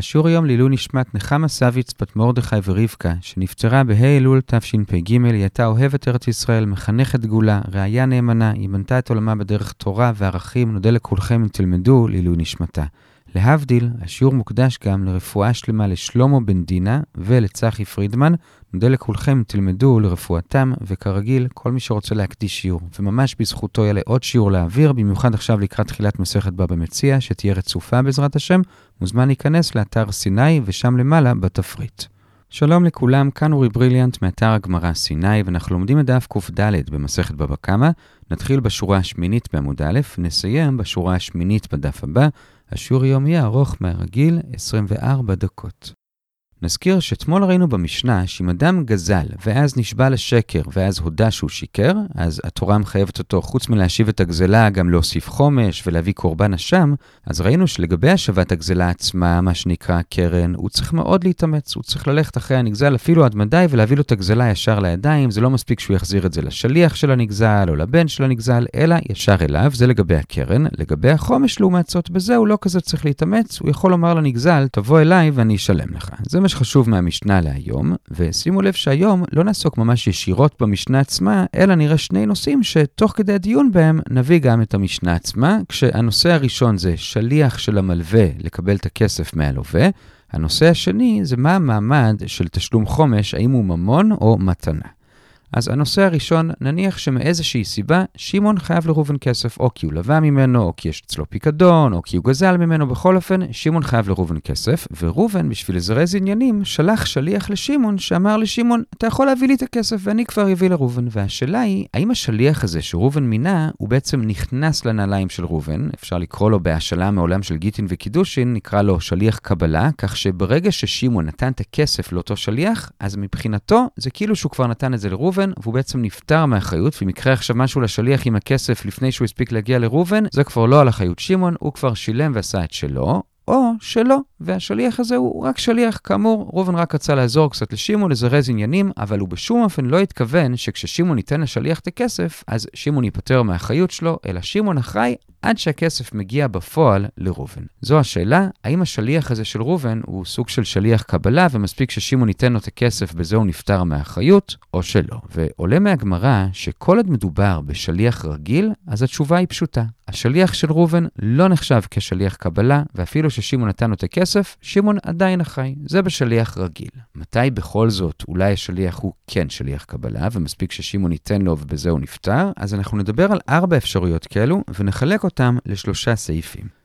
השיעור היום לעילוי נשמת נחמה סביץ, בת מרדכי ורבקה, שנפטרה בה' אלול תשפ"ג, היא הייתה אוהבת ארץ ישראל, מחנכת דגולה, ראיה נאמנה, היא בנתה את עולמה בדרך תורה וערכים, נודה לכולכם אם תלמדו לעילוי נשמתה. להבדיל, השיעור מוקדש גם לרפואה שלמה לשלמה בן דינה ולצחי פרידמן. נודה לכולכם תלמדו לרפואתם, וכרגיל, כל מי שרוצה להקדיש שיעור, וממש בזכותו יעלה עוד שיעור לאוויר, במיוחד עכשיו לקראת תחילת מסכת בבא מציע, שתהיה רצופה בעזרת השם, מוזמן להיכנס לאתר סיני, ושם למעלה בתפריט. שלום לכולם, כאן אורי בריליאנט מאתר הגמרא סיני, ואנחנו לומדים את דף קד במסכת בבא קמא. נתחיל בשורה השמינית בעמוד א', נסיים בשורה השמינית בדף הבא. השיעור היום יהיה ארוך מהרגיל 24 דקות. נזכיר שאתמול ראינו במשנה שאם אדם גזל ואז נשבע לשקר ואז הודה שהוא שיקר, אז התורה מחייבת אותו, חוץ מלהשיב את הגזלה, גם להוסיף חומש ולהביא קורבן אשם, אז ראינו שלגבי השבת הגזלה עצמה, מה שנקרא קרן, הוא צריך מאוד להתאמץ, הוא צריך ללכת אחרי הנגזל אפילו עד מדי ולהביא לו את הגזלה ישר לידיים, זה לא מספיק שהוא יחזיר את זה לשליח של הנגזל או לבן של הנגזל, אלא ישר אליו, זה לגבי הקרן. לגבי החומש לעומת זאת, בזה הוא לא כזה צריך להתאמץ, הוא יכול לומר לנגזל, תבוא אליי ואני אשלם לך. זה שחשוב מהמשנה להיום, ושימו לב שהיום לא נעסוק ממש ישירות במשנה עצמה, אלא נראה שני נושאים שתוך כדי הדיון בהם נביא גם את המשנה עצמה, כשהנושא הראשון זה שליח של המלווה לקבל את הכסף מהלווה, הנושא השני זה מה המעמד של תשלום חומש, האם הוא ממון או מתנה. אז הנושא הראשון, נניח שמאיזושהי סיבה, שמעון חייב לראובן כסף, או כי הוא לווה ממנו, או כי יש אצלו פיקדון, או כי הוא גזל ממנו, בכל אופן, שמעון חייב לראובן כסף, וראובן, בשביל לזרז עניינים, שלח שליח לשמעון, שאמר לשמעון, אתה יכול להביא לי את הכסף, ואני כבר אביא לראובן. והשאלה היא, האם השליח הזה שראובן מינה, הוא בעצם נכנס לנעליים של ראובן, אפשר לקרוא לו בהשאלה מעולם של גיטין וקידושין, נקרא לו שליח קבלה, כך שברגע ששמעון נתן את הכסף לאותו שליח, אז מבחינתו, זה כאילו שהוא כבר נתן את זה לראובן, ראובן, והוא בעצם נפטר מאחריות, ואם יקרה עכשיו משהו לשליח עם הכסף לפני שהוא הספיק להגיע לראובן, זה כבר לא על אחריות שמעון, הוא כבר שילם ועשה את שלו, או שלא, והשליח הזה הוא רק שליח. כאמור, ראובן רק רצה לעזור קצת לשמעון, לזרז עניינים, אבל הוא בשום אופן לא התכוון שכששמעון ייתן לשליח את הכסף, אז שמעון ייפטר מהאחריות שלו, אלא שמעון אחראי עד שהכסף מגיע בפועל לראובן. זו השאלה, האם השליח הזה של ראובן הוא סוג של שליח קבלה ומספיק ששמעון ייתן לו את הכסף בזה הוא נפטר מהאחריות, או שלא. ועולה מהגמרא שכל עוד מדובר בשליח רגיל, אז התשובה היא פשוטה. השליח של ראובן לא נחשב כשליח קבלה, ואפילו ששמעון נתן לו את הכסף, שמעון עדיין אחראי. זה בשליח רגיל. מתי בכל זאת אולי השליח הוא כן שליח קבלה, ומספיק ששמעון ייתן לו ובזה הוא נפטר? אז אנחנו נדבר על ארבע אפשרויות כאלו, ונחלק אותם לשלושה סעיפים.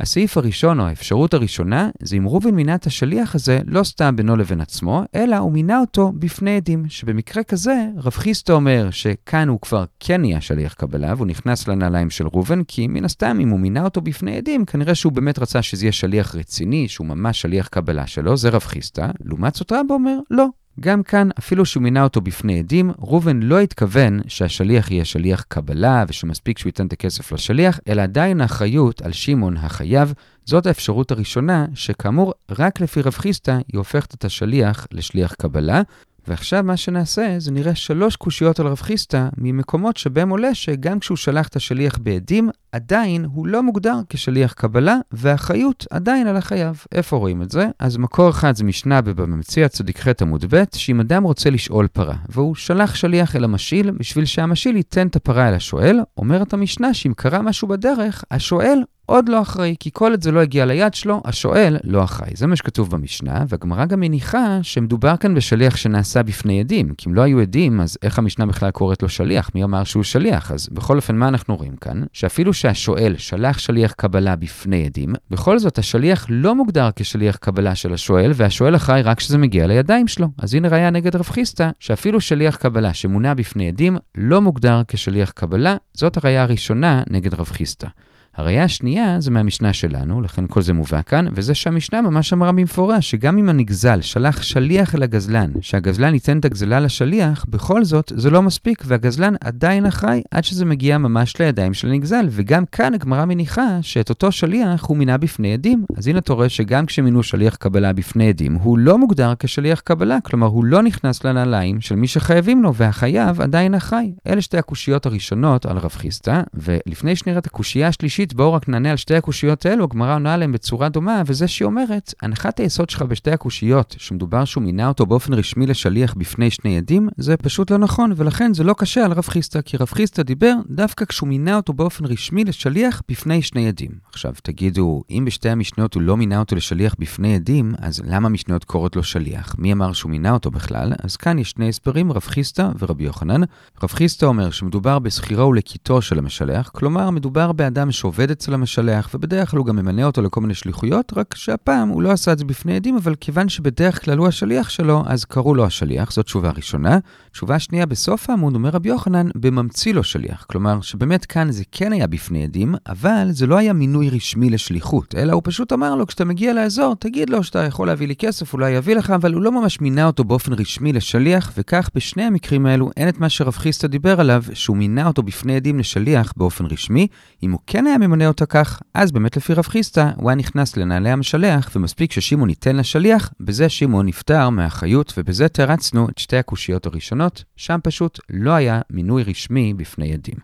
הסעיף הראשון, או האפשרות הראשונה, זה אם ראובן מינה את השליח הזה לא סתם בינו לבין עצמו, אלא הוא מינה אותו בפני עדים, שבמקרה כזה, רב חיסטו אומר שכאן הוא כבר כן נהיה שליח קבלה, והוא נכנס לנעליים של ראובן, כי מן הסתם, אם הוא מינה אותו בפני עדים, כנראה שהוא באמת רצה שזה יהיה שליח רציני, שהוא ממש שליח קבלה שלו, זה רב חיסטה. לעומת זאת רבא אומר, לא, גם כאן, אפילו שהוא מינה אותו בפני עדים, ראובן לא התכוון שהשליח יהיה שליח קבלה ושמספיק שהוא ייתן את הכסף לשליח, אלא עדיין האחריות על שמעון החייב. זאת האפשרות הראשונה, שכאמור, רק לפי רב חיסטה היא הופכת את השליח לשליח קבלה, ועכשיו מה שנעשה זה נראה שלוש קושיות על רב חיסטה ממקומות שבהם עולה שגם כשהוא שלח את השליח בעדים, עדיין הוא לא מוגדר כשליח קבלה, והאחריות עדיין על החייב. איפה רואים את זה? אז מקור אחד זה משנה בבמציע צדיק ח' עמוד ב', שאם אדם רוצה לשאול פרה, והוא שלח שליח אל המשאיל בשביל שהמשאיל ייתן את הפרה אל השואל, אומרת המשנה שאם קרה משהו בדרך, השואל עוד לא אחראי, כי כל עוד זה לא הגיע ליד שלו, השואל לא אחראי. זה מה שכתוב במשנה, והגמרא גם מניחה שמדובר כאן בשליח שנעשה בפני עדים, כי אם לא היו עדים, אז איך המשנה בכלל קוראת לו שליח? מי אמר שהוא שליח? אז בכל אופן, מה אנחנו רואים כאן? שאפילו שהשואל שלח שליח קבלה בפני עדים, בכל זאת השליח לא מוגדר כשליח קבלה של השואל, והשואל אחראי רק כשזה מגיע לידיים שלו. אז הנה ראיה נגד רב חיסטה, שאפילו שליח קבלה שמונה בפני עדים, לא מוגדר כשליח קבלה, זאת הראיה הראשונה נגד רב חיסטה. הראייה השנייה זה מהמשנה שלנו, לכן כל זה מובא כאן, וזה שהמשנה ממש אמרה במפורש, שגם אם הנגזל שלח שליח אל הגזלן, שהגזלן ייתן את הגזלה לשליח, בכל זאת זה לא מספיק, והגזלן עדיין אחראי עד שזה מגיע ממש לידיים של הנגזל, וגם כאן הגמרא מניחה שאת אותו שליח הוא מינה בפני עדים. אז הנה אתה רואה שגם כשמינו שליח קבלה בפני עדים, הוא לא מוגדר כשליח קבלה, כלומר הוא לא נכנס לנעליים של מי שחייבים לו, והחייב עדיין אחראי. אלה שתי הקושיות הראשונות על רב חיסטה, ולפני שנראה את הקושייה השלישית, ראשית, בואו רק נענה על שתי הקושיות האלו, הגמרא עונה עליהן בצורה דומה, וזה שהיא אומרת, הנחת היסוד שלך בשתי הקושיות, שמדובר שהוא מינה אותו באופן רשמי לשליח בפני שני עדים, זה פשוט לא נכון, ולכן זה לא קשה על רב חיסטה, כי רב חיסטה דיבר דווקא כשהוא מינה אותו באופן רשמי לשליח בפני שני עדים. עכשיו, תגידו, אם בשתי המשניות הוא לא מינה אותו לשליח בפני עדים, אז למה המשניות קוראות לו שליח? מי אמר שהוא מינה אותו בכלל? אז כאן יש שני הסברים, רב חיסטה ורבי יוחנן. רב חיסטה אומר שמדובר בסחירה ולקיטו של המשלח, כלומר, מדובר באדם שעובד אצל המשלח, ובדרך כלל הוא גם ממנה אותו לכל מיני שליחויות, רק שהפעם הוא לא עשה את זה בפני עדים, אבל כיוון שבדרך כלל הוא השליח שלו, אז קראו לו השליח, זאת תשובה ראשונה. תשובה שנייה, בסוף העמוד אומר רבי יוחנן, בממציא לו שליח. כלומר, שבאמת כאן זה כן היה בפני עדים, אבל זה לא היה מינוי רשמי לשליחות, אלא הוא פשוט אמר לו, כשאתה מגיע לאזור, תגיד לו שאתה יכול להביא לי כסף, אולי יביא לך, אבל הוא לא ממש מינה אותו באופן רשמי לשליח, וכך בשני המקרים האלו אין את מה שרב חיסטה דיבר עליו, שהוא מינה אותו בפני עדים לשליח באופן רשמי. אם הוא כן היה ממנה אותו כך, אז באמת לפי רב חיסטה, הוא היה נכנס לנעלי המשלח, ומספיק ששמעון ייתן לשליח, בזה שמעון נפטר מהחיות, ובזה תרצנו את שתי הקושיות הראשונות, שם פשוט לא היה מינוי רשמי בפני עדים.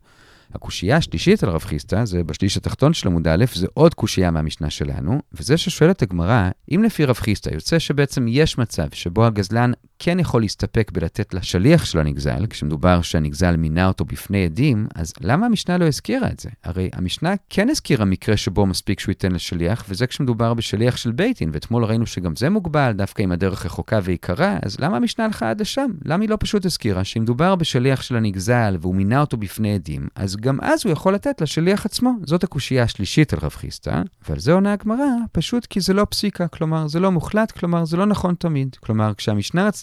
הקושייה השלישית על רב חיסטה, זה בשליש התחתון של עמוד א', זה עוד קושייה מהמשנה שלנו, וזה ששואלת הגמרא, אם לפי רב חיסטה יוצא שבעצם יש מצב שבו הגזלן כן יכול להסתפק בלתת לשליח של הנגזל, כשמדובר שהנגזל מינה אותו בפני עדים, אז למה המשנה לא הזכירה את זה? הרי המשנה כן הזכירה מקרה שבו מספיק שהוא ייתן לשליח, וזה כשמדובר בשליח של בייטין, ואתמול ראינו שגם זה מוגבל, דווקא אם הדרך רחוקה ויקרה, אז למה המשנה הלכה עד לשם? למה היא לא פשוט הזכירה שאם מדובר בשליח של הנגזל והוא מינה אותו בפני עדים, אז גם אז הוא יכול לתת לשליח עצמו. זאת הקושייה השלישית על רב חיסטה, ועל זה עונה הגמרא, פשוט כי זה לא פסיקה, כלומר זה לא מוחלט, כלומר זה לא נכון תמיד. כלומר,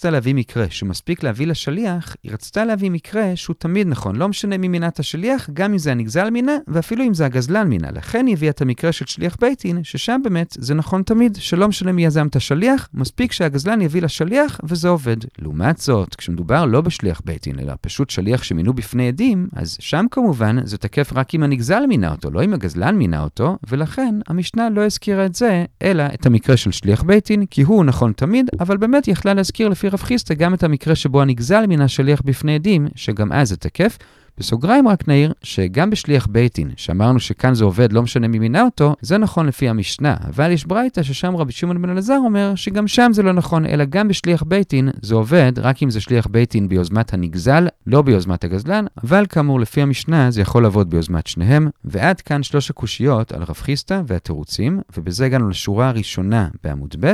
להביא מקרה שמספיק להביא לשליח, היא רצתה להביא מקרה שהוא תמיד נכון, לא משנה מי מינה את השליח, גם אם זה הנגזל מינה, ואפילו אם זה הגזלן מינה. לכן היא הביאה את המקרה של שליח ביתין, ששם באמת זה נכון תמיד, שלא משנה מי יזם את השליח, מספיק שהגזלן יביא לשליח וזה עובד. לעומת זאת, כשמדובר לא בשליח ביתין, אלא פשוט שליח שמינו בפני עדים, אז שם כמובן זה תקף רק אם הנגזל מינה אותו, לא אם הגזלן מינה אותו, ולכן המשנה לא הזכירה את זה, אלא את המקרה של שליח ביתין, כי הוא נכון תמיד, אבל באמת יכלה להזכיר לפי רב חיסטה גם את המקרה שבו הנגזל מינה שליח בפני עדים, שגם אז זה תקף. בסוגריים רק נעיר שגם בשליח ביתין, שאמרנו שכאן זה עובד, לא משנה מי מינה אותו, זה נכון לפי המשנה, אבל יש ברייתא ששם רבי שמעון בן אלעזר אומר שגם שם זה לא נכון, אלא גם בשליח ביתין זה עובד רק אם זה שליח ביתין ביוזמת הנגזל, לא ביוזמת הגזלן, אבל כאמור לפי המשנה זה יכול לעבוד ביוזמת שניהם, ועד כאן שלוש הקושיות על רב חיסטה והתירוצים, ובזה הגענו לשורה הראשונה בעמוד ב',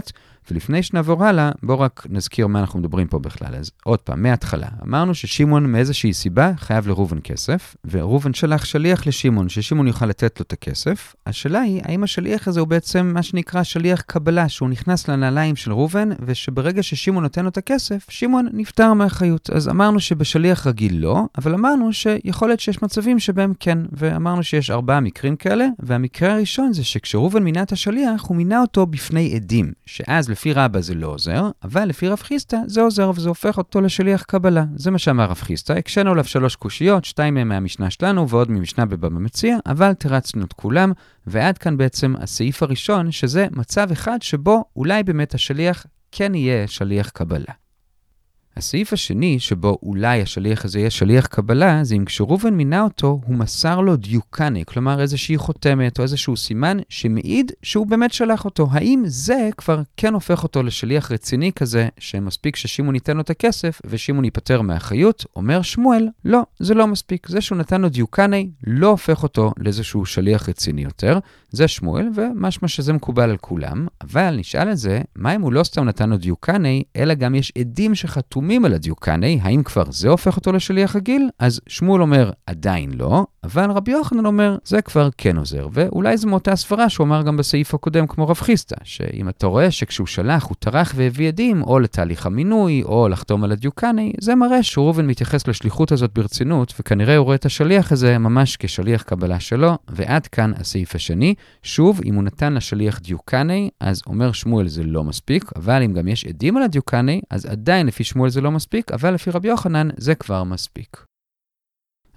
ולפני שנעבור הלאה, בואו רק נזכיר מה אנחנו מדברים פה בכלל. אז עוד פעם, מההתחלה. אמרנו ששמעון מאיזושהי סיבה חייב לראובן כסף, וראובן שלח שליח לשמעון, ששמעון יוכל לתת לו את הכסף. השאלה היא, האם השליח הזה הוא בעצם מה שנקרא שליח קבלה, שהוא נכנס לנעליים של ראובן, ושברגע ששמעון נותן לו את הכסף, שמעון נפטר מהחיות. אז אמרנו שבשליח רגיל לא, אבל אמרנו שיכול להיות שיש מצבים שבהם כן, ואמרנו שיש ארבעה מקרים כאלה, והמקרה הראשון זה שכשראובן מינה את השליח, הוא מינה אותו בפני עדים, שאז לפי רבא זה לא עוזר, אבל לפי רב חיסטה זה עוזר וזה הופך אותו לשליח קבלה. זה מה שאמר רב חיסטה, הקשינו עליו שלוש קושיות, שתיים מהן מהמשנה שלנו ועוד ממשנה בבבא מציע, אבל תרצנו את כולם, ועד כאן בעצם הסעיף הראשון, שזה מצב אחד שבו אולי באמת השליח כן יהיה שליח קבלה. הסעיף השני, שבו אולי השליח הזה יהיה שליח קבלה, זה אם כשראובן מינה אותו, הוא מסר לו דיוקני, כלומר איזושהי חותמת או איזשהו סימן שמעיד שהוא באמת שלח אותו. האם זה כבר כן הופך אותו לשליח רציני כזה, שמספיק ששמעון ייתן לו את הכסף ושמעון ייפטר מהאחריות? אומר שמואל, לא, זה לא מספיק. זה שהוא נתן לו דיוקני לא הופך אותו לאיזשהו שליח רציני יותר. זה שמואל, ומשמע שזה מקובל על כולם, אבל נשאל את זה, מה אם הוא לא סתם נתן לו דיוקני, אלא גם יש עדים שחתומים על הדיוקני, האם כבר זה הופך אותו לשליח רגיל? אז שמואל אומר, עדיין לא, אבל רבי יוחנן אומר, זה כבר כן עוזר, ואולי זה מאותה הסברה שהוא אמר גם בסעיף הקודם כמו רב חיסטה, שאם אתה רואה שכשהוא שלח הוא טרח והביא עדים, או לתהליך המינוי, או לחתום על הדיוקני, זה מראה שראובן מתייחס לשליחות הזאת ברצינות, וכנראה הוא רואה את השליח הזה ממש כשליח קבלה שלו, ועד כאן הסעיף השני. שוב, אם הוא נתן לשליח דיוקני, אז אומר שמואל זה לא מספיק, אבל אם גם יש עדים על הדיוקני, אז עדיין לפי שמואל זה לא מספיק, אבל לפי רבי יוחנן זה כבר מספיק.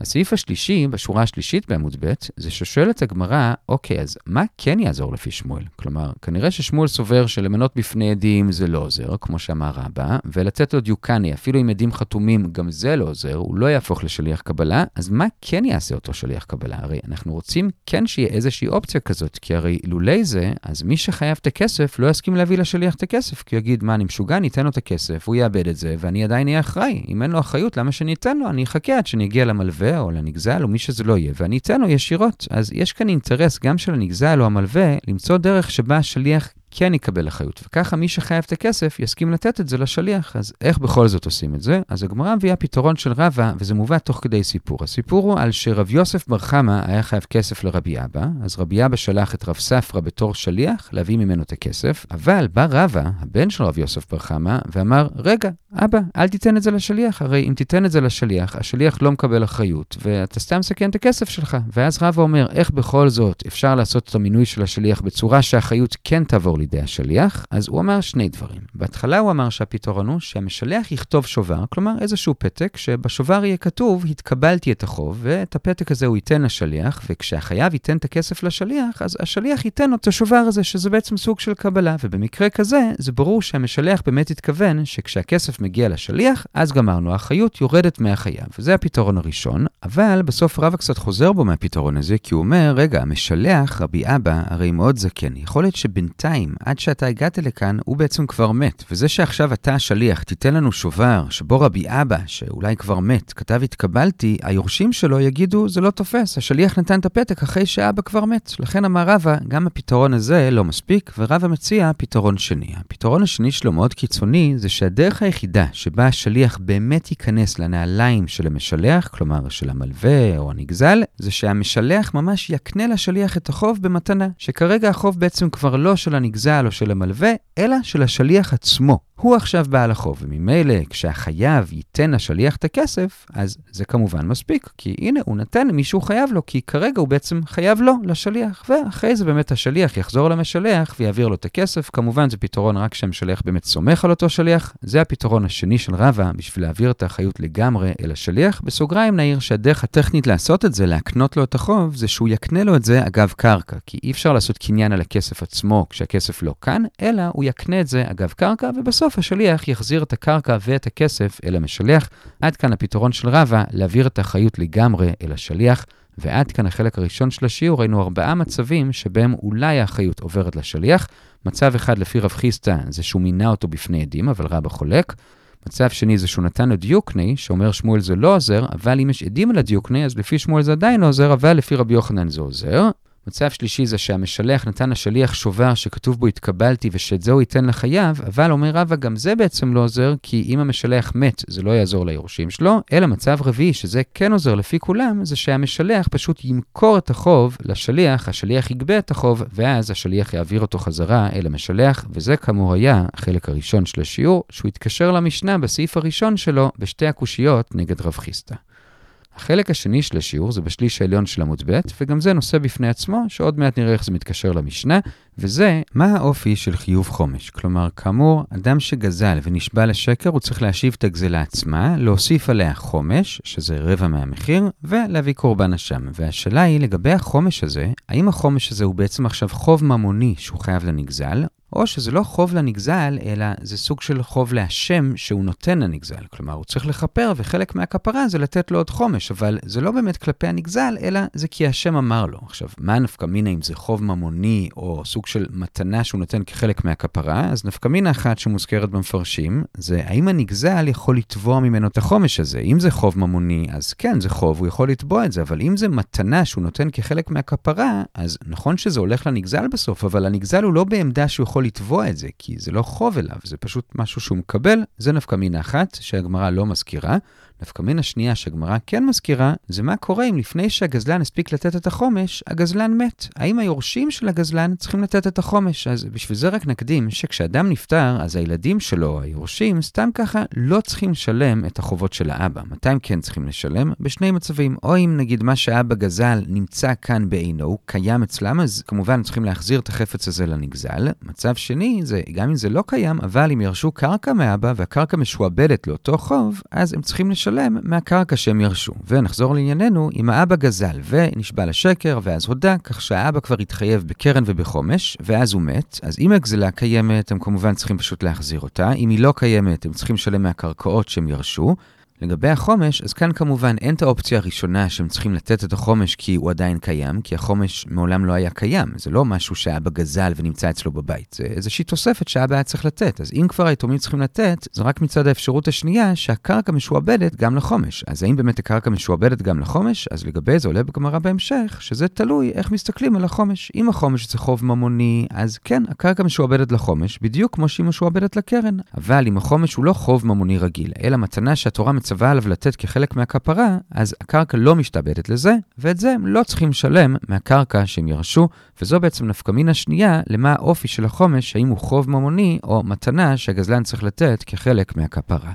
הסעיף השלישי, בשורה השלישית בעמוד ב', זה ששואלת הגמרא, אוקיי, אז מה כן יעזור לפי שמואל? כלומר, כנראה ששמואל סובר שלמנות בפני עדים זה לא עוזר, כמו שאמר רבא, ולתת לו דיוקני, אפילו עם עדים חתומים, גם זה לא עוזר, הוא לא יהפוך לשליח קבלה, אז מה כן יעשה אותו שליח קבלה? הרי אנחנו רוצים כן שיהיה איזושהי אופציה כזאת, כי הרי לולי זה, אז מי שחייב את הכסף לא יסכים להביא לשליח את הכסף, כי הוא יגיד, מה, אני משוגע, ניתן לו את הכסף, הוא יאבד את זה, ואני עדיין אהיה אחראי. אם אין לו אחריות, למה שאני אתן לו? אני אחכה עד שאני אגיע למלווה או לנגזל או מי שזה לא יהיה, ואני אתן לו ישירות. אז יש כאן אינטרס גם של הנגזל או המלווה למצוא דרך שבה השליח כן יקבל אחריות, וככה מי שחייב את הכסף יסכים לתת את זה לשליח. אז איך בכל זאת עושים את זה? אז הגמרא מביאה פתרון של רבא, וזה מובא תוך כדי סיפור. הסיפור הוא על שרב יוסף בר חמא היה חייב כסף לרבי אבא, אז רבי אבא שלח את רב ספרא בתור שליח להביא ממנו את הכסף, אבל בא רבא, הבן של רב יוסף בר חמא, ואמר, רגע, אבא, אל תיתן את זה לשליח, הרי אם תיתן את זה לשליח, השליח לא מקבל אחריות, ואתה סתם מסכן את הכסף שלך. ואז רבא אומר, איך בכל זאת אפשר לעשות את המינוי של השליח בצורה שהאחריות כן תעבור לידי השליח, אז הוא אמר שני דברים. בהתחלה הוא אמר שהפתרון הוא שהמשלח יכתוב שובר, כלומר איזשהו פתק שבשובר יהיה כתוב, התקבלתי את החוב, ואת הפתק הזה הוא ייתן לשליח, וכשהחייב ייתן את הכסף לשליח, אז השליח ייתן לו את השובר הזה, שזה בעצם סוג של קבלה, ובמקרה כזה, זה ברור שהמשלח באמת התכוון שכשהכסף מגיע לשליח, אז גמרנו, האחריות יורדת מהחייב. וזה הפתרון הראשון, אבל בסוף רבא קצת חוזר בו מהפתרון הזה, כי הוא אומר, רגע, המשלח, רבי אבא, הרי מאוד זקן. יכול להיות שבינתיים, עד שאתה הגעת לכאן, הוא בעצם כבר מת. וזה שעכשיו אתה השליח, תיתן לנו שובר, שבו רבי אבא, שאולי כבר מת, כתב התקבלתי, היורשים שלו יגידו, זה לא תופס, השליח נתן את הפתק אחרי שאבא כבר מת. לכן אמר רבא, גם הפתרון הזה לא מספיק, ורבא מציע פתרון שני. הפתרון השני שלו מאוד קיצוני, זה שהדרך היחידה שבה השליח באמת ייכנס לנעליים של המשלח, כלומר של המלווה או הנגזל, זה שהמשלח ממש יקנה לשליח את החוב במתנה, שכרגע החוב בעצם כבר לא של הנגזל או של המלווה, אלא של השליח עצמו. הוא עכשיו בעל החוב, וממילא כשהחייב ייתן לשליח את הכסף, אז זה כמובן מספיק, כי הנה, הוא נתן למי שהוא חייב לו, כי כרגע הוא בעצם חייב לו, לשליח, ואחרי זה באמת השליח יחזור למשלח ויעביר לו את הכסף. כמובן זה פתרון רק כשהמשלח באמת סומך על אותו שליח, זה הפתרון השני של רבא בשביל להעביר את האחריות לגמרי אל השליח. בסוגריים נעיר שהדרך הטכנית לעשות את זה, להקנות לו את החוב, זה שהוא יקנה לו את זה אגב קרקע, כי אי אפשר לעשות קניין על הכסף עצמו כשהכסף לא כאן, אלא הוא יקנה את זה אגב קרקע, ובסוף בסוף השליח יחזיר את הקרקע ואת הכסף אל המשלח. עד כאן הפתרון של רבא, להעביר את האחריות לגמרי אל השליח. ועד כאן החלק הראשון של השיעור, ראינו ארבעה מצבים שבהם אולי האחריות עוברת לשליח. מצב אחד לפי רב חיסטה זה שהוא מינה אותו בפני עדים, אבל רבא חולק. מצב שני זה שהוא נתן לו דיוקני, שאומר שמואל זה לא עוזר, אבל אם יש עדים על הדיוקני, אז לפי שמואל זה עדיין לא עוזר, אבל לפי רבי יוחנן זה עוזר. מצב שלישי זה שהמשלח נתן לשליח שובר שכתוב בו התקבלתי ושאת זה הוא ייתן לחייב, אבל אומר רבא גם זה בעצם לא עוזר, כי אם המשלח מת זה לא יעזור ליורשים שלו, אלא מצב רביעי שזה כן עוזר לפי כולם, זה שהמשלח פשוט ימכור את החוב לשליח, השליח יגבה את החוב, ואז השליח יעביר אותו חזרה אל המשלח, וזה כאמור היה החלק הראשון של השיעור, שהוא התקשר למשנה בסעיף הראשון שלו בשתי הקושיות נגד רב חיסטה. החלק השני של השיעור זה בשליש העליון של עמוד ב', וגם זה נושא בפני עצמו, שעוד מעט נראה איך זה מתקשר למשנה, וזה מה האופי של חיוב חומש. כלומר, כאמור, אדם שגזל ונשבע לשקר, הוא צריך להשיב את הגזלה עצמה, להוסיף עליה חומש, שזה רבע מהמחיר, ולהביא קורבן אשם. והשאלה היא, לגבי החומש הזה, האם החומש הזה הוא בעצם עכשיו חוב ממוני שהוא חייב לנגזל, או שזה לא חוב לנגזל, אלא זה סוג של חוב להשם שהוא נותן לנגזל. כלומר, הוא צריך לכפר, וחלק מהכפרה זה לתת לו עוד חומש, אבל זה לא באמת כלפי הנגזל, אלא זה כי השם אמר לו. עכשיו, מה נפקא מינה אם זה חוב ממוני, או סוג של מתנה שהוא נותן כחלק מהכפרה? אז נפקא מינה אחת שמוזכרת במפרשים, זה האם הנגזל יכול לתבוע ממנו את החומש הזה. אם זה חוב ממוני, אז כן, זה חוב, הוא יכול לתבוע את זה, אבל אם זה מתנה שהוא נותן כחלק מהכפרה, אז נכון שזה הולך לנגזל בסוף, אבל הנגזל הוא לא בעמדה שהוא יכול יכול לתבוע את זה, כי זה לא חוב אליו, זה פשוט משהו שהוא מקבל. זה נפקא מינה אחת שהגמרא לא מזכירה. נפקא מינה שנייה שהגמרא כן מזכירה, זה מה קורה אם לפני שהגזלן הספיק לתת את החומש, הגזלן מת. האם היורשים של הגזלן צריכים לתת את החומש? אז בשביל זה רק נקדים שכשאדם נפטר, אז הילדים שלו, היורשים, סתם ככה לא צריכים לשלם את החובות של האבא. מתי הם כן צריכים לשלם? בשני מצבים. או אם נגיד מה שאבא גזל נמצא כאן בעינו, הוא קיים אצלם, אז כמובן צריכים להחזיר את החפץ הזה לנגזל. מצב שני, זה גם אם זה לא קיים, אבל אם ירשו קרקע מאבא והקרקע משועבדת לאותו חוב, אז הם צריכים לשלם. לשלם מהקרקע שהם ירשו. ונחזור לענייננו, אם האבא גזל ונשבע לשקר ואז הודה, כך שהאבא כבר התחייב בקרן ובחומש, ואז הוא מת, אז אם הגזלה קיימת, הם כמובן צריכים פשוט להחזיר אותה. אם היא לא קיימת, הם צריכים לשלם מהקרקעות שהם ירשו. לגבי החומש, אז כאן כמובן אין את האופציה הראשונה שהם צריכים לתת את החומש כי הוא עדיין קיים, כי החומש מעולם לא היה קיים. זה לא משהו שאבא גזל ונמצא אצלו בבית, זה איזושהי תוספת שאבא היה צריך לתת. אז אם כבר היתומים צריכים לתת, זה רק מצד האפשרות השנייה שהקרקע משועבדת גם לחומש. אז האם באמת הקרקע משועבדת גם לחומש? אז לגבי זה עולה בגמרא בהמשך, שזה תלוי איך מסתכלים על החומש. אם החומש זה חוב ממוני, אז כן, הקרקע משועבדת לחומש, בדיוק כמו שהיא משועבדת לקרן. אבל אם החומש הוא לא חוב ממוני רגיל, אלא מתנה שהתורה מצווה עליו לתת כחלק מהכפרה, אז הקרקע לא משתעבדת לזה, ואת זה הם לא צריכים לשלם מהקרקע שהם ירשו, וזו בעצם נפקמינה שנייה למה האופי של החומש, האם הוא חוב ממוני או מתנה שהגזלן צריך לתת כחלק מהכפרה.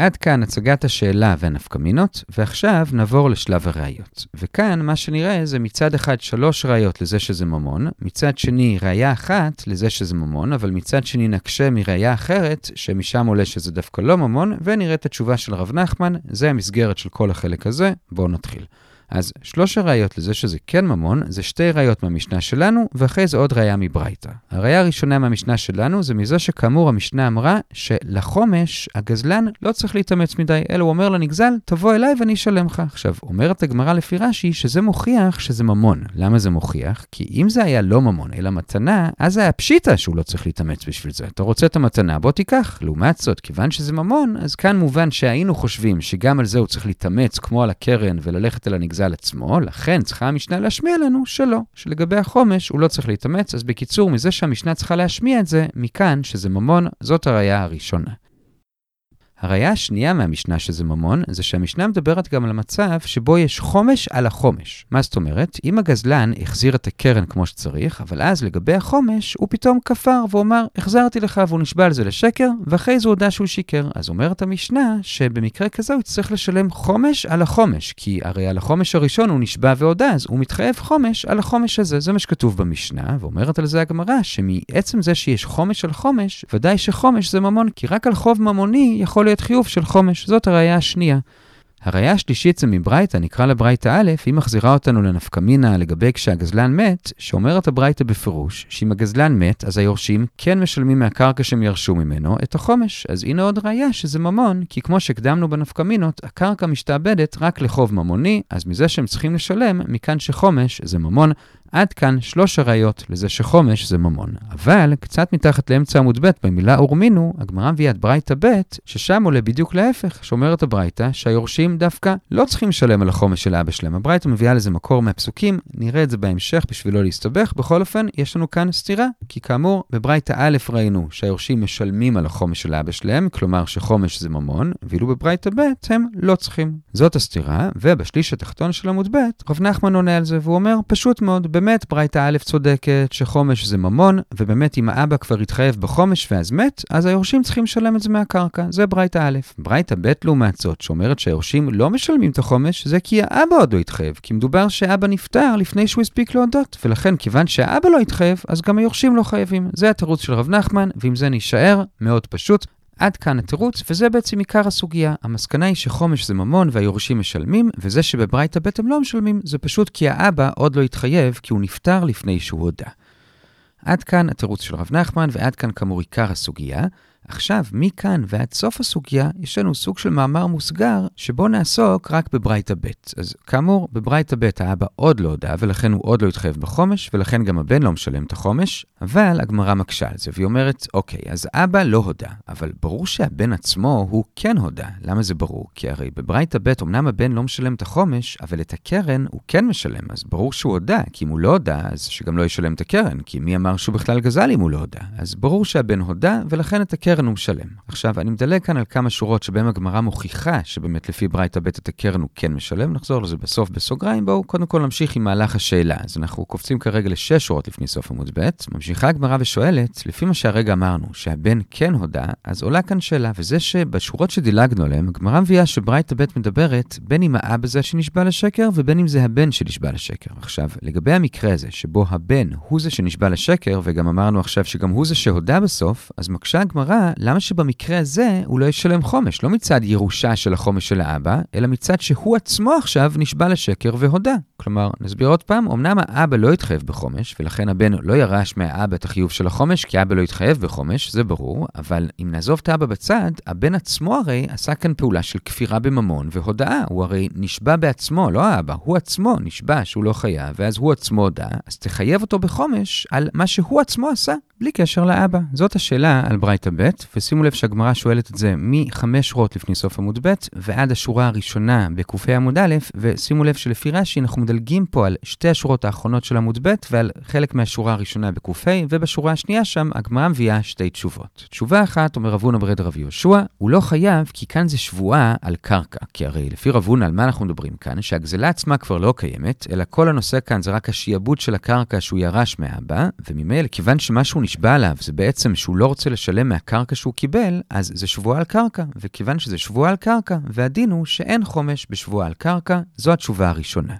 עד כאן הצגת השאלה והנפקמינות, ועכשיו נעבור לשלב הראיות. וכאן מה שנראה זה מצד אחד שלוש ראיות לזה שזה ממון, מצד שני ראיה אחת לזה שזה ממון, אבל מצד שני נקשה מראיה אחרת, שמשם עולה שזה דווקא לא ממון, ונראה את התשובה של רב נחמן, זה המסגרת של כל החלק הזה, בואו נתחיל. אז שלוש הראיות לזה שזה כן ממון, זה שתי ראיות מהמשנה שלנו, ואחרי זה עוד ראיה מברייתא. הראיה הראשונה מהמשנה שלנו זה מזה שכאמור המשנה אמרה שלחומש הגזלן לא צריך להתאמץ מדי, אלא הוא אומר לנגזל, תבוא אליי ואני אשלם לך. עכשיו, אומרת הגמרא לפי רש"י שזה מוכיח שזה ממון. למה זה מוכיח? כי אם זה היה לא ממון, אלא מתנה, אז היה פשיטה שהוא לא צריך להתאמץ בשביל זה. אתה רוצה את המתנה, בוא תיקח. לעומת זאת, כיוון שזה ממון, אז כאן מובן שהיינו חושבים שגם על זה הוא צריך להתאמץ כמו על הקרן וללכת אל הנגזל על עצמו, לכן צריכה המשנה להשמיע לנו שלא, שלגבי החומש הוא לא צריך להתאמץ, אז בקיצור, מזה שהמשנה צריכה להשמיע את זה, מכאן שזה ממון, זאת הראייה הראשונה. הראייה השנייה מהמשנה שזה ממון, זה שהמשנה מדברת גם על המצב שבו יש חומש על החומש. מה זאת אומרת? אם הגזלן החזיר את הקרן כמו שצריך, אבל אז לגבי החומש, הוא פתאום כפר ואומר, החזרתי לך, והוא נשבע על זה לשקר, ואחרי זה הוא הודה שהוא שיקר. אז אומרת המשנה, שבמקרה כזה הוא יצטרך לשלם חומש על החומש, כי הרי על החומש הראשון הוא נשבע והודה, אז הוא מתחייב חומש על החומש הזה. זה מה שכתוב במשנה, ואומרת על זה הגמרא, שמעצם זה שיש חומש על חומש, ודאי שחומש זה ממון, כי רק על חוב ממוני יכול להיות חיוב של חומש. זאת הראייה השנייה. הראייה השלישית זה מברייתא, נקרא לה ברייתא א', היא מחזירה אותנו לנפקמינה לגבי כשהגזלן מת, שאומרת הברייתא בפירוש, שאם הגזלן מת, אז היורשים כן משלמים מהקרקע שהם ירשו ממנו את החומש. אז הנה עוד ראייה שזה ממון, כי כמו שהקדמנו בנפקמינות, הקרקע משתעבדת רק לחוב ממוני, אז מזה שהם צריכים לשלם, מכאן שחומש זה ממון, עד כאן שלוש הראיות לזה שחומש זה ממון. אבל קצת מתחת לאמצע עמוד ב' במילה אורמינו, הגמרא מביאה את ברייתא ב', ששם עולה בדיוק להפך, שאומרת הברייתא שהיורשים דווקא לא צריכים לשלם על החומש של אבא שלהם. הברייתא מביאה לזה מקור מהפסוקים, נראה את זה בהמשך בשביל לא להסתבך. בכל אופן, יש לנו כאן סתירה, כי כאמור, בברייתא א' ראינו שהיורשים משלמים על החומש של אבא שלהם, כלומר שחומש זה ממון, ואילו בברייתא ב' הם לא צריכים. זאת הסתירה, ובשליש התחתון של עמוד ב', רב נחמן עונה על זה, והוא אומר, פשוט מאוד, באמת ברייתא א' צודקת שחומש זה ממון, ובאמת אם האבא כבר התחייב בחומש ואז מת, אז היורשים צריכים לשלם את זה מהקרקע. זה ברייתא א'. ברייתא ב' לעומת זאת, שאומרת שהיורשים לא משלמים את החומש, זה כי האבא עוד לא התחייב, כי מדובר שאבא נפטר לפני שהוא הספיק להודות, ולכן כיוון שהאבא לא התחייב, אז גם היורשים לא חייבים. זה התירוץ של רב נחמן, ועם זה נישאר, מאוד פשוט. עד כאן התירוץ, וזה בעצם עיקר הסוגיה. המסקנה היא שחומש זה ממון והיורשים משלמים, וזה שבברייתא ב' הם לא משלמים, זה פשוט כי האבא עוד לא התחייב, כי הוא נפטר לפני שהוא הודה. עד כאן התירוץ של רב נחמן, ועד כאן כאמור עיקר הסוגיה. עכשיו, מכאן ועד סוף הסוגיה, יש לנו סוג של מאמר מוסגר, שבו נעסוק רק בברייתא ב'. אז כאמור, בברייתא ב' האבא עוד לא הודה, ולכן הוא עוד לא התחייב בחומש, ולכן גם הבן לא משלם את החומש, אבל הגמרא מקשה על זה, והיא אומרת, אוקיי, אז אבא לא הודה, אבל ברור שהבן עצמו הוא כן הודה. למה זה ברור? כי הרי בברייתא ב' אמנם הבן לא משלם את החומש, אבל את הקרן הוא כן משלם, אז ברור שהוא הודה, כי אם הוא לא הודה, אז שגם לא ישלם את הקרן, כי מי אמר שהוא בכלל גזל אם הוא לא הודה? אז ברור שהבן הודה, ולכן את הקרן הוא משלם. עכשיו, אני מדלג כאן על כמה שורות שבהן הגמרא מוכיחה שבאמת לפי ברייתא ב' את הקרן הוא כן משלם, נחזור לזה בסוף בסוגריים, בואו קודם כל נמשיך עם מהלך השאלה. אז אנחנו קופצים כרגע לשש שורות לפני סוף עמוד ב', ממשיכה הגמרא ושואלת, לפי מה שהרגע אמרנו, שהבן כן הודה, אז עולה כאן שאלה, וזה שבשורות שדילגנו עליהן, הגמרא מביאה שברייתא ב' מדברת בין אם האבא זה שנשבע לשקר, ובין אם זה הבן שנשבע לשקר. עכשיו, לגבי המקרה הזה, שבו הבן הוא זה שנשבע לשקר, וגם אמרנו עכשיו שגם הוא זה שהודה בסוף, אז מקשה הגמרא למה, שבמקרה הזה הוא לא ישלם חומש? לא מצד ירושה של החומש של האבא, אלא מצד שהוא עצמו עכשיו נשבע לשקר והודה. כלומר, נסביר עוד פעם, אמנם האבא לא התחייב בחומש, ולכן הבן לא ירש מהאבא את החיוב של החומש, כי האבא לא התחייב בחומש, זה ברור, אבל אם נעזוב את האבא בצד, הבן עצמו הרי עשה כאן פעולה של כפירה בממון והודאה. הוא הרי נשבע בעצמו, לא האבא, הוא עצמו נשבע שהוא לא חייב, ואז הוא עצמו הודה, אז תחייב אותו בחומש על מה שהוא עצמו עשה. בלי קשר לאבא. זאת השאלה על ברייתא ב', ושימו לב שהגמרא שואלת את זה מחמש שורות לפני סוף עמוד ב' ועד השורה הראשונה בק"ה עמוד א', ושימו לב שלפי רש"י אנחנו מדלגים פה על שתי השורות האחרונות של עמוד ב' ועל חלק מהשורה הראשונה בק"ה, ובשורה השנייה שם הגמרא מביאה שתי תשובות. תשובה אחת, אומר רב הונא ברד רב יהושע, הוא לא חייב כי כאן זה שבועה על קרקע. כי הרי לפי רב הונא על מה אנחנו מדברים כאן? שהגזלה עצמה כבר לא קיימת, אלא כל הנושא כאן זה רק השיעבוד של הקרקע שהוא ירש מאבא, וממילא כיוון שמשהו נשבע עליו זה בעצם שהוא לא רוצה לשלם מהקרקע שהוא קיבל, אז זה שבועה על קרקע. וכיוון שזה שבועה על קרקע, והדין הוא שאין חומש בשבועה על קרקע, זו התשובה הראשונה.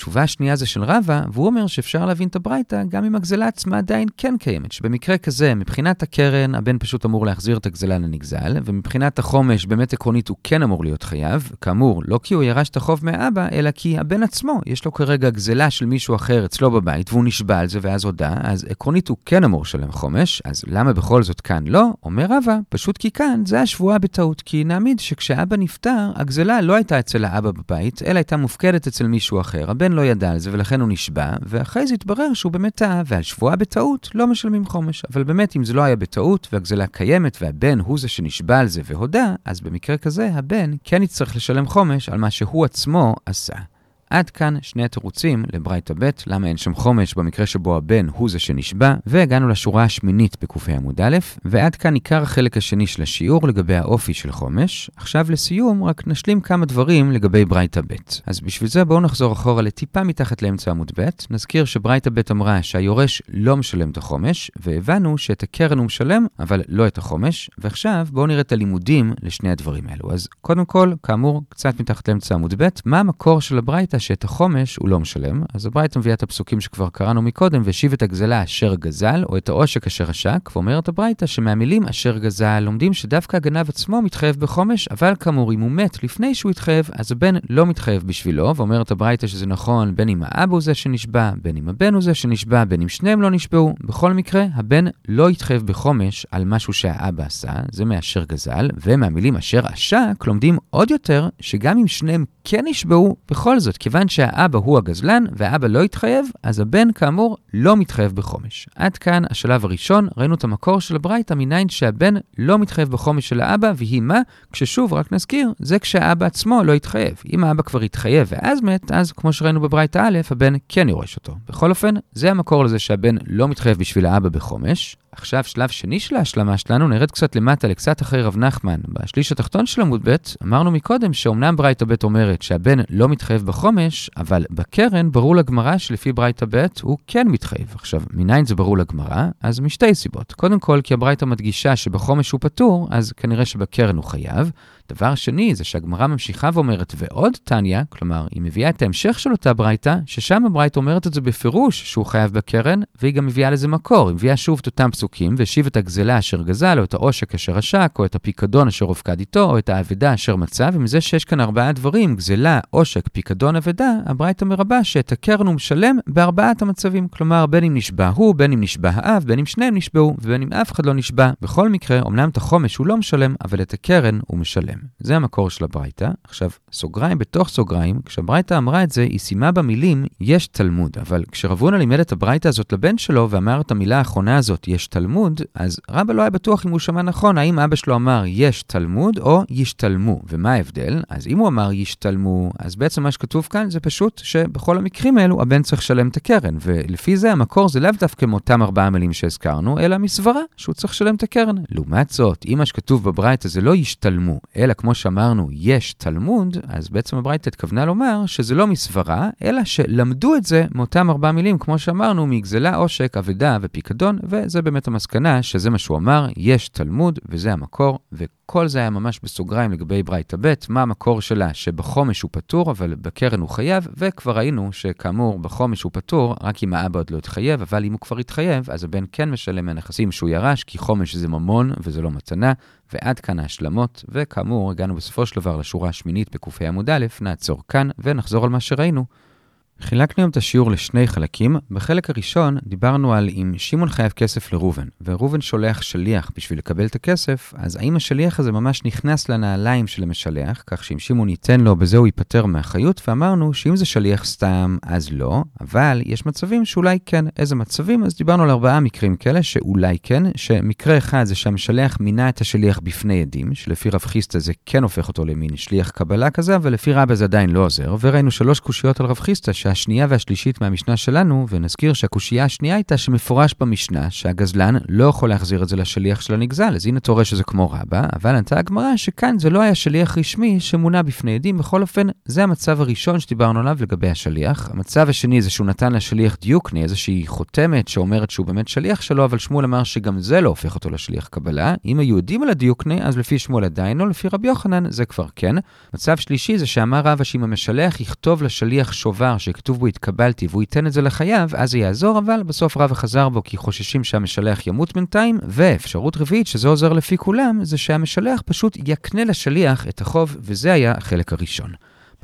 התשובה השנייה זה של רבא, והוא אומר שאפשר להבין את הברייתא גם אם הגזלה עצמה עדיין כן קיימת. שבמקרה כזה, מבחינת הקרן, הבן פשוט אמור להחזיר את הגזלה לנגזל, ומבחינת החומש, באמת עקרונית הוא כן אמור להיות חייב. כאמור, לא כי הוא ירש את החוב מאבא, אלא כי הבן עצמו, יש לו כרגע גזלה של מישהו אחר אצלו בבית, והוא נשבע על זה ואז הודה, אז עקרונית הוא כן אמור לשלם חומש, אז למה בכל זאת כאן לא? אומר רבא, פשוט כי כאן זה השבועה בטעות. כי נעמיד שכשאבא נפטר, הגזלה לא הייתה אצל האבא בבית, אלא הייתה מופקדת אצל מישהו אחר. הבן לא ידע על זה ולכן הוא נשבע, ואחרי זה התברר שהוא באמת טעה, ועל שבועה בטעות לא משלמים חומש. אבל באמת, אם זה לא היה בטעות, והגזלה קיימת, והבן הוא זה שנשבע על זה והודה, אז במקרה כזה, הבן כן יצטרך לשלם חומש על מה שהוא עצמו עשה. עד כאן שני התירוצים לברייתא ב', למה אין שם חומש במקרה שבו הבן הוא זה שנשבע, והגענו לשורה השמינית בק"ה עמוד א', ועד כאן עיקר החלק השני של השיעור לגבי האופי של חומש. עכשיו לסיום, רק נשלים כמה דברים לגבי ברייתא ב'. אז בשביל זה בואו נחזור אחורה לטיפה מתחת לאמצע עמוד ב', נזכיר שברייתא ב' אמרה שהיורש לא משלם את החומש, והבנו שאת הקרן הוא משלם, אבל לא את החומש, ועכשיו בואו נראה את הלימודים לשני הדברים האלו. אז קודם כל, כאמור, קצת מתחת לאמצע עמוד ב', מה המקור של הברייתא שאת החומש הוא לא משלם, אז הברייתא מביאה את הפסוקים שכבר קראנו מקודם, והשיב את הגזלה אשר גזל, או את העושק אשר עשק, ואומרת הברייתא שמהמילים אשר גזל לומדים שדווקא הגנב עצמו מתחייב בחומש, אבל כאמור, אם הוא מת לפני שהוא התחייב, אז הבן לא מתחייב בשבילו, ואומרת הברייתא שזה נכון בין אם האב הוא זה שנשבע, בין אם הבן הוא זה שנשבע, בין אם שניהם לא נשבעו. בכל מקרה, הבן לא יתחייב בחומש על משהו שהאבא עשה, זה מאשר גזל, ומהמילים אשר עשק לומדים עוד יותר שגם אם שניהם כן נשבעו, בכל זאת, כיוון שהאבא הוא הגזלן והאבא לא התחייב, אז הבן כאמור לא מתחייב בחומש. עד כאן השלב הראשון, ראינו את המקור של הברייתא מניין שהבן לא מתחייב בחומש של האבא, והיא מה? כששוב, רק נזכיר, זה כשהאבא עצמו לא התחייב. אם האבא כבר התחייב ואז מת, אז כמו שראינו בברייתא א', הבן כן יורש אותו. בכל אופן, זה המקור לזה שהבן לא מתחייב בשביל האבא בחומש. עכשיו, שלב שני של ההשלמה שלנו, נרד קצת למטה, לקצת אחרי רב נחמן. בשליש התחתון של עמוד ב', אמרנו מקודם שאומנם ברייתא ב' אומרת שהבן לא מתחייב בחומש, אבל בקרן ברור לגמרא שלפי ברייתא ב' הוא כן מתחייב. עכשיו, מניין זה ברור לגמרא? אז משתי סיבות. קודם כל, כי הברייתא מדגישה שבחומש הוא פטור, אז כנראה שבקרן הוא חייב. דבר שני, זה שהגמרא ממשיכה ואומרת, ועוד טניה, כלומר, היא מביאה את ההמשך של אותה ברייתא, ששם הברייתא אומרת את זה בפירוש שהוא חייב בקרן, והיא גם מביאה לזה מקור. היא מביאה שוב את אותם פסוקים, והשיב את הגזלה אשר גזל, או את העושק אשר עשק, או את הפיקדון אשר הופקד איתו, או את האבדה אשר מצא, ומזה שיש כאן ארבעה דברים, גזלה, עושק, פיקדון, אבדה, הברייתא מרבה שאת הקרן הוא משלם בארבעת המצבים. כלומר, בין אם נשבע הוא, בין אם נשבע האב, בין אם שניהם נשבעו, ובין אם אף אחד לא נשבע. בכל מקרה, אמנם את החומש הוא לא משלם, אבל את הקרן הוא משלם. זה המקור של הברייתא. עכשיו, סוגריים בתוך סוגריים, כשהברייתא אמרה את זה, היא סיימה במילים יש תלמוד. אבל כשרב הונא לימד את הברייתא הזאת לבן שלו ואמר את המילה האחרונה הזאת, יש תלמוד, אז רבא לא היה בטוח אם הוא שמע נכון, האם אבא שלו אמר יש תלמוד או ישתלמו. ומה ההבדל? אז אם הוא אמר ישתלמו, אז בעצם מה שכתוב כאן זה פשוט שבכל המקרים האלו הבן צריך לשלם את הקרן. ולפי זה המקור זה לאו דווקא מאותם ארבעה מילים שהזכרנו, אלא מסברה שהוא צריך לשלם את הקרן. לעומת זאת, אם מה שכתוב בברייתא זה לא ישתלמו, אלא כמו שאמרנו, יש תלמוד, אז בעצם הברייתא התכוונה לומר שזה לא מסברה, אלא שלמדו את זה מאותם ארבע מילים, כמו שאמרנו, מגזלה, עושק, אבדה ופיקדון, וזה באמת המסקנה, שזה מה שהוא אמר, יש תלמוד, וזה המקור, וכל זה היה ממש בסוגריים לגבי ברייתא ב', מה המקור שלה, שבחומש הוא פטור, אבל בקרן הוא חייב, וכבר ראינו שכאמור, בחומש הוא פטור, רק אם האבא עוד לא התחייב, אבל אם הוא כבר התחייב, אז הבן כן משלם מהנכסים שהוא ירש, כי חומש זה ממון וזה לא מתנה, ועד כאן ההשלמות, וכאמור, הגענו בסופו של דבר לשורה השמינית בק"ה עמוד א', נעצור כאן ונחזור על מה שראינו. חילקנו היום את השיעור לשני חלקים. בחלק הראשון דיברנו על אם שמעון חייב כסף לראובן, וראובן שולח שליח בשביל לקבל את הכסף, אז האם השליח הזה ממש נכנס לנעליים של המשלח, כך שאם שמעון ייתן לו, בזה הוא ייפטר מאחריות, ואמרנו שאם זה שליח סתם, אז לא, אבל יש מצבים שאולי כן. איזה מצבים? אז דיברנו על ארבעה מקרים כאלה שאולי כן, שמקרה אחד זה שהמשלח מינה את השליח בפני עדים, שלפי רב חיסטה זה כן הופך אותו למין שליח קבלה כזה, אבל לפי רבא זה עדיין לא עוזר, וראינו שלוש השנייה והשלישית מהמשנה שלנו, ונזכיר שהקושייה השנייה הייתה שמפורש במשנה שהגזלן לא יכול להחזיר את זה לשליח של הנגזל, אז הנה רואה שזה כמו רבה, אבל ענתה הגמרא שכאן זה לא היה שליח רשמי שמונה בפני עדים, בכל אופן, זה המצב הראשון שדיברנו עליו לגבי השליח. המצב השני זה שהוא נתן לשליח דיוקני, איזושהי חותמת שאומרת שהוא באמת שליח שלו, אבל שמואל אמר שגם זה לא הופך אותו לשליח קבלה. אם היו יודעים על הדיוקני, אז לפי שמואל עדיין לא, לפי רבי יוחנן זה כבר כן. מצב שלישי זה שאמר רבא שאם המשלח יכתוב לשליח שובר שכתוב בו התקבלתי והוא ייתן את זה לחייב, אז זה יעזור, אבל בסוף רבא חזר בו כי חוששים שהמשלח ימות בינתיים, ואפשרות רביעית, שזה עוזר לפי כולם, זה שהמשלח פשוט יקנה לשליח את החוב, וזה היה החלק הראשון.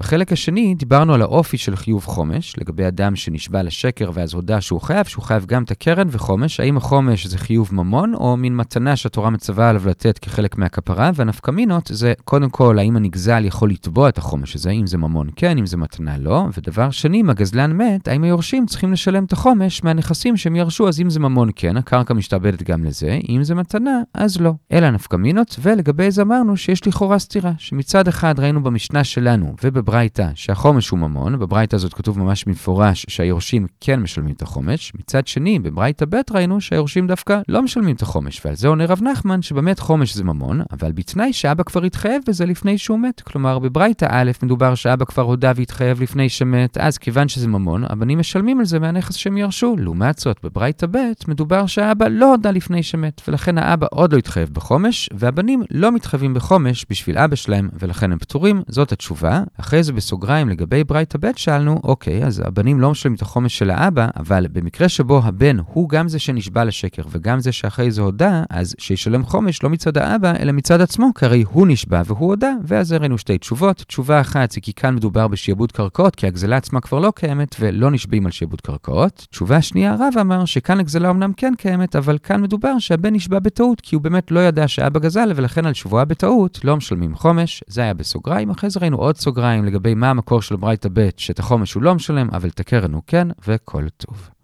בחלק השני דיברנו על האופי של חיוב חומש, לגבי אדם שנשבע לשקר ואז הודה שהוא חייב, שהוא חייב גם את הקרן וחומש, האם החומש זה חיוב ממון או מין מתנה שהתורה מצווה עליו לתת כחלק מהכפרה, והנפקמינות זה קודם כל האם הנגזל יכול לתבוע את החומש הזה, אם זה ממון כן, אם זה מתנה לא, ודבר שני, אם הגזלן מת, האם היורשים צריכים לשלם את החומש מהנכסים שהם ירשו, אז אם זה ממון כן, הקרקע משתעבדת גם לזה, אם זה מתנה, אז לא. אלה הנפקמינות, ולגבי זה אמרנו שיש לכאורה סתירה, שמצד אחד ראינו במשנה שלנו בברייתא שהחומש הוא ממון, בברייתא הזאת כתוב ממש מפורש שהיורשים כן משלמים את החומש. מצד שני, בברייתא ב' ראינו שהיורשים דווקא לא משלמים את החומש, ועל זה עונה רב נחמן שבאמת חומש זה ממון, אבל בתנאי שאבא כבר התחייב בזה לפני שהוא מת. כלומר, בברייתא א' מדובר שאבא כבר הודה והתחייב לפני שמת, אז כיוון שזה ממון, הבנים משלמים על זה מהנכס שהם ירשו. לעומת זאת, בברייתא ב' מדובר שהאבא לא הודה לפני שמת, ולכן האבא עוד לא התחייב בחומש, והבנים לא מתחייבים בחומש בשביל אבא שלהם, ולכן הם פטורים. זאת התשובה. אחרי אחרי זה בסוגריים לגבי ברייתא ב' שאלנו, אוקיי, אז הבנים לא משלמים את החומש של האבא, אבל במקרה שבו הבן הוא גם זה שנשבע לשקר וגם זה שאחרי זה הודה, אז שישלם חומש לא מצד האבא, אלא מצד עצמו, כי הרי הוא נשבע והוא הודה, ואז הראינו שתי תשובות. תשובה אחת זה כי כאן מדובר בשעבוד קרקעות, כי הגזלה עצמה כבר לא קיימת ולא נשבעים על שעבוד קרקעות. תשובה שנייה, הרב אמר שכאן הגזלה אמנם כן קיימת, אבל כאן מדובר שהבן נשבע בטעות, כי הוא באמת לא ידע שאבא גזל, ולכן על שבועה בטעות לא משלמים חומש. זה היה בסוגריים, אחרי זה ראינו עוד סוגריים לגבי מה המקור של ברייתא ב', שאת החומש הוא לא משלם, אבל את הקרן הוא כן, וכל טוב.